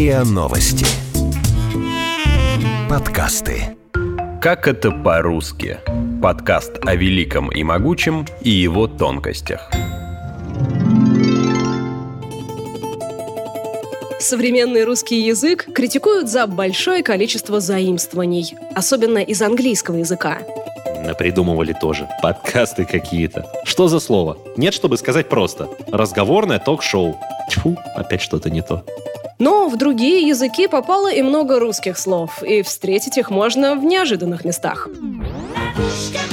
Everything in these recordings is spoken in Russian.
РИА Новости. Подкасты. Как это по-русски? Подкаст о великом и могучем и его тонкостях. Современный русский язык критикуют за большое количество заимствований, особенно из английского языка. Напридумывали тоже. Подкасты какие-то. Что за слово? Нет, чтобы сказать просто. Разговорное ток-шоу. Тьфу, опять что-то не то. Но в другие языки попало и много русских слов, и встретить их можно в неожиданных местах. Бабушка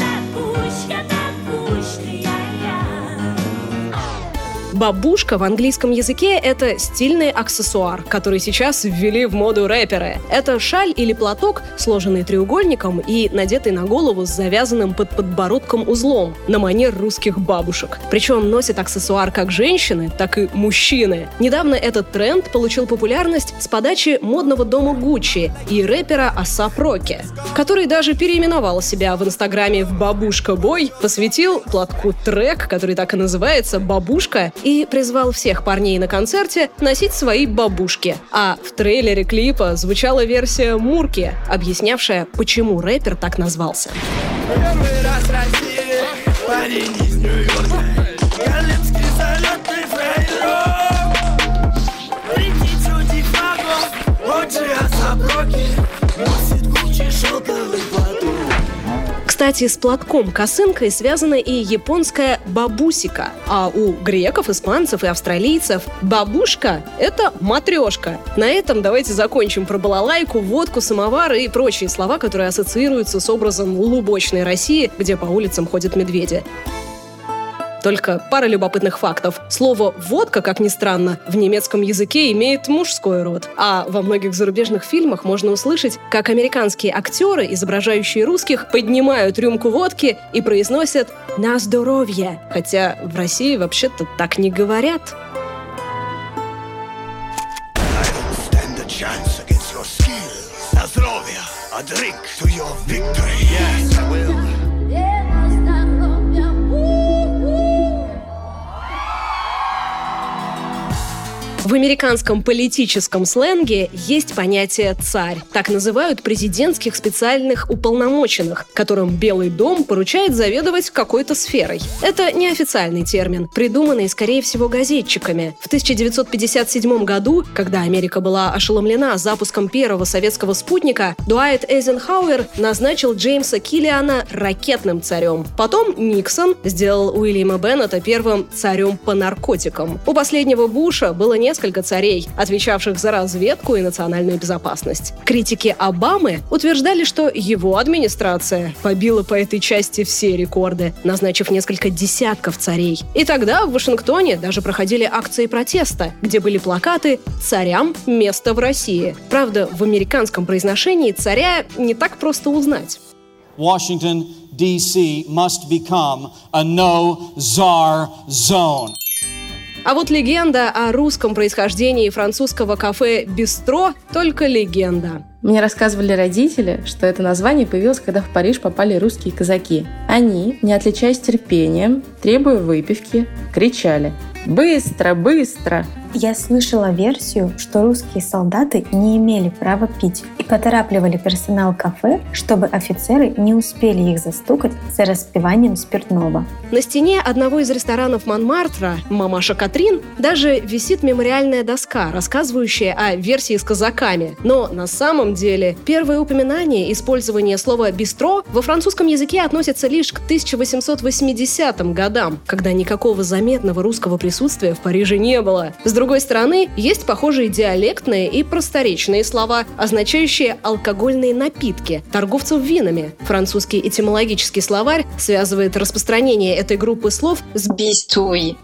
в английском языке — это стильный аксессуар, который сейчас ввели в моду рэперы. Это шаль или платок, сложенный треугольником и надетый на голову с завязанным под подбородком узлом, на манер русских бабушек. Причем носят аксессуар как женщины, так и мужчины. Недавно этот тренд получил популярность с подачи модного дома Гуччи и рэпера Асап Роки, который даже переименовал себя в инстаграме в «Бабушка Бой», посвятил платку трек, который так и называется «Бабушка», и призвал всех парней на концерте носить свои бабушки. А в трейлере клипа звучала версия Мурки, объяснявшая, почему рэпер так назвался. Первый кстати, с платком-косынкой связана и японская бабусика. А у греков, испанцев и австралийцев бабушка — это матрешка. На этом давайте закончим про балалайку, водку, самовары и прочие слова, которые ассоциируются с образом лубочной России, где по улицам ходят медведи. Только пара любопытных фактов. Слово «водка», как ни странно, в немецком языке имеет мужской род. А во многих зарубежных фильмах можно услышать, как американские актеры, изображающие русских, поднимают рюмку водки и произносят «на здоровье». Хотя в России вообще-то так не говорят. Drink to your victory, yes, I will. В американском политическом сленге есть понятие «царь». Так называют президентских специальных уполномоченных, которым Белый дом поручает заведовать какой-то сферой. Это неофициальный термин, придуманный, скорее всего, газетчиками. В 1957 году, когда Америка была ошеломлена запуском первого советского спутника, Дуайт Эйзенхауэр назначил Джеймса Киллиана ракетным царем. Потом Никсон сделал Уильяма Беннета первым царем по наркотикам. У последнего Буша было несколько несколько царей, отвечавших за разведку и национальную безопасность. Критики Обамы утверждали, что его администрация побила по этой части все рекорды, назначив несколько десятков царей. И тогда в Вашингтоне даже проходили акции протеста, где были плакаты «Царям место в России». Правда, в американском произношении царя не так просто узнать. Washington, D.C. must become a no-czar zone. А вот легенда о русском происхождении французского кафе «Бистро» — только легенда. Мне рассказывали родители, что это название появилось, когда в Париж попали русские казаки. Они, не отличаясь терпением, требуя выпивки, кричали «Быстро, быстро!» Я слышала версию, что русские солдаты не имели права пить и поторапливали персонал кафе, чтобы офицеры не успели их застукать за распиванием спиртного. На стене одного из ресторанов Монмартра, мамаша Катрин, даже висит мемориальная доска, рассказывающая о версии с казаками. Но на самом деле первое упоминание использования слова «бистро» во французском языке относится лишь к 1880 годам, когда никакого заметного русского присутствия в Париже не было. С другой стороны, есть похожие диалектные и просторечные слова, означающие алкогольные напитки, торговцев винами. Французский этимологический словарь связывает распространение этой группы слов с «бистуй».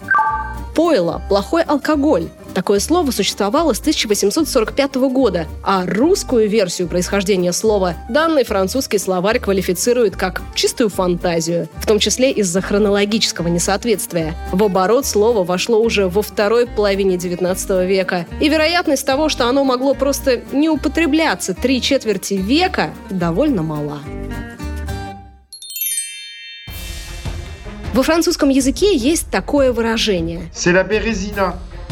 Пойло – плохой алкоголь, Такое слово существовало с 1845 года, а русскую версию происхождения слова данный французский словарь квалифицирует как чистую фантазию, в том числе из-за хронологического несоответствия. В оборот слово вошло уже во второй половине 19 века, и вероятность того, что оно могло просто не употребляться три четверти века, довольно мала. Во французском языке есть такое выражение. C'est la.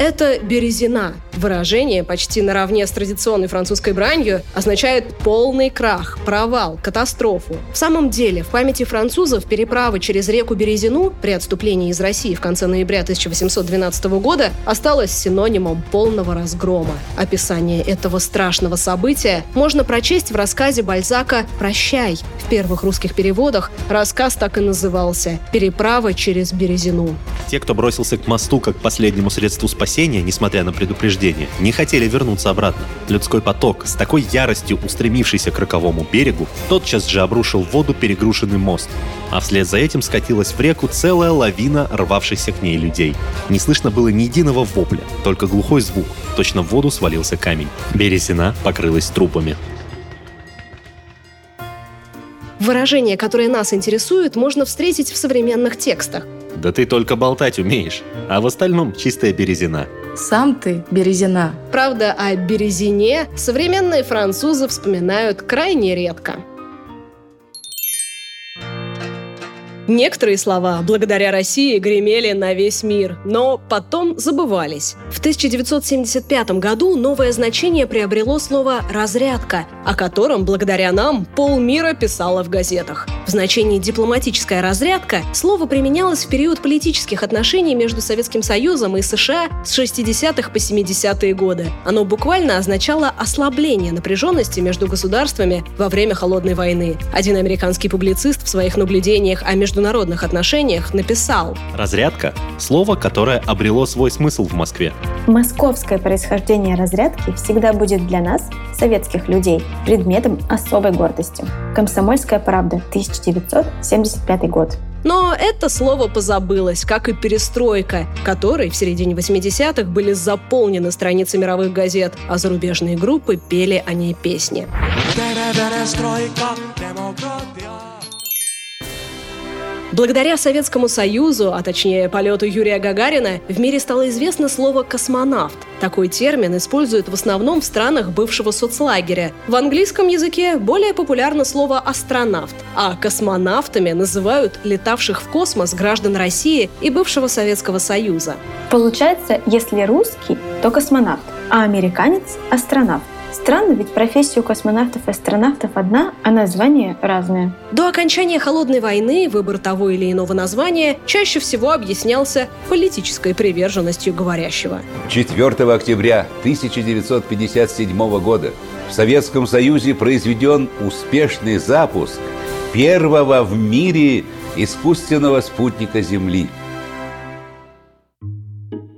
Это березина. Выражение, почти наравне с традиционной французской бранью, означает полный крах, провал, катастрофу. В самом деле, в памяти французов переправа через реку Березину при отступлении из России в конце ноября 1812 года осталась синонимом полного разгрома. Описание этого страшного события можно прочесть в рассказе Бальзака «Прощай». В первых русских переводах рассказ так и назывался «Переправа через Березину». Те, кто бросился к мосту как последнему средству спасения, несмотря на предупреждение, не хотели вернуться обратно. Людской поток, с такой яростью устремившийся к роковому берегу, тотчас же обрушил в воду перегрушенный мост. А вслед за этим скатилась в реку целая лавина рвавшихся к ней людей. Не слышно было ни единого вопля, только глухой звук. Точно в воду свалился камень. Березина покрылась трупами. Выражение, которое нас интересует, можно встретить в современных текстах. Да ты только болтать умеешь, а в остальном чистая березина. Сам ты березина. Правда, о березине современные французы вспоминают крайне редко. Некоторые слова благодаря России гремели на весь мир, но потом забывались. В 1975 году новое значение приобрело слово «разрядка», о котором благодаря нам полмира писало в газетах. В значении «дипломатическая разрядка» слово применялось в период политических отношений между Советским Союзом и США с 60-х по 70-е годы. Оно буквально означало ослабление напряженности между государствами во время Холодной войны. Один американский публицист в своих наблюдениях о международных отношениях написал Разрядка – слово, которое обрело свой смысл в Москве. Московское происхождение разрядки всегда будет для нас, советских людей, предметом особой гордости. Комсомольская правда, 1975 год. Но это слово позабылось, как и перестройка, которой в середине 80-х были заполнены страницы мировых газет, а зарубежные группы пели о ней песни. Благодаря Советскому Союзу, а точнее полету Юрия Гагарина, в мире стало известно слово «космонавт». Такой термин используют в основном в странах бывшего соцлагеря. В английском языке более популярно слово «астронавт», а космонавтами называют летавших в космос граждан России и бывшего Советского Союза. Получается, если русский, то космонавт, а американец – астронавт. Странно, ведь профессия у космонавтов и астронавтов одна, а названия разные. До окончания Холодной войны выбор того или иного названия чаще всего объяснялся политической приверженностью говорящего. 4 октября 1957 года в Советском Союзе произведен успешный запуск первого в мире искусственного спутника Земли –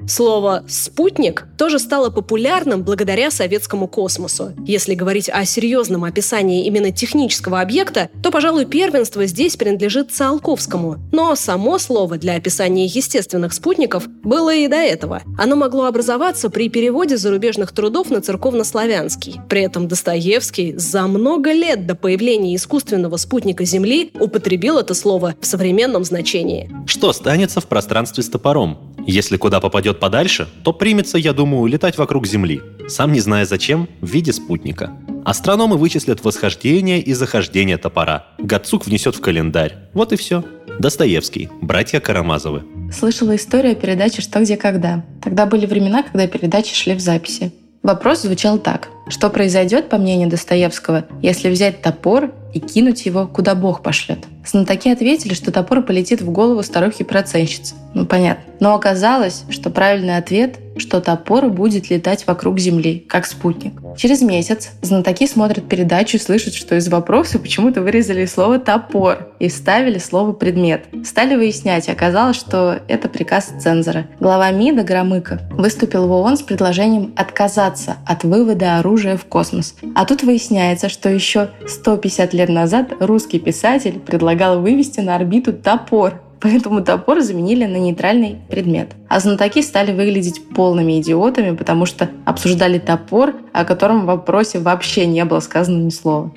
Слово «спутник» тоже стало популярным благодаря советскому космосу. Если говорить о серьезном описании именно технического объекта, то, пожалуй, первенство здесь принадлежит Циолковскому. Но само слово для описания естественных спутников было и до этого. Оно могло образоваться при переводе зарубежных трудов на церковнославянский. При этом Достоевский за много лет до появления искусственного спутника Земли употребил это слово в современном значении. Что останется в пространстве с топором? Если куда попадет подальше, то примется, я думаю, летать вокруг Земли, сам не зная зачем, в виде спутника. Астрономы вычислят восхождение и захождение топора. Гацук внесет в календарь. Вот и все. Достоевский. Братья Карамазовы. Слышала историю о передаче «Что, где, когда». Тогда были времена, когда передачи шли в записи. Вопрос звучал так. Что произойдет, по мнению Достоевского, если взять топор и кинуть его, куда Бог пошлет? Знатоки ответили, что топор полетит в голову старухи-проценщицы. Ну, понятно. Но оказалось, что правильный ответ что топор будет летать вокруг Земли, как спутник. Через месяц знатоки смотрят передачу и слышат, что из вопроса почему-то вырезали слово «топор» и вставили слово «предмет». Стали выяснять, оказалось, что это приказ цензора. Глава МИДа Громыко выступил в ООН с предложением отказаться от вывода оружия в космос. А тут выясняется, что еще 150 лет назад русский писатель предлагал вывести на орбиту топор, поэтому топор заменили на нейтральный предмет. А знатоки стали выглядеть полными идиотами, потому что обсуждали топор, о котором в вопросе вообще не было сказано ни слова.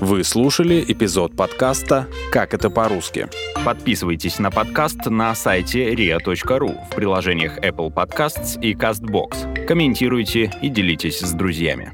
Вы слушали эпизод подкаста «Как это по-русски». Подписывайтесь на подкаст на сайте ria.ru в приложениях Apple Podcasts и CastBox. Комментируйте и делитесь с друзьями.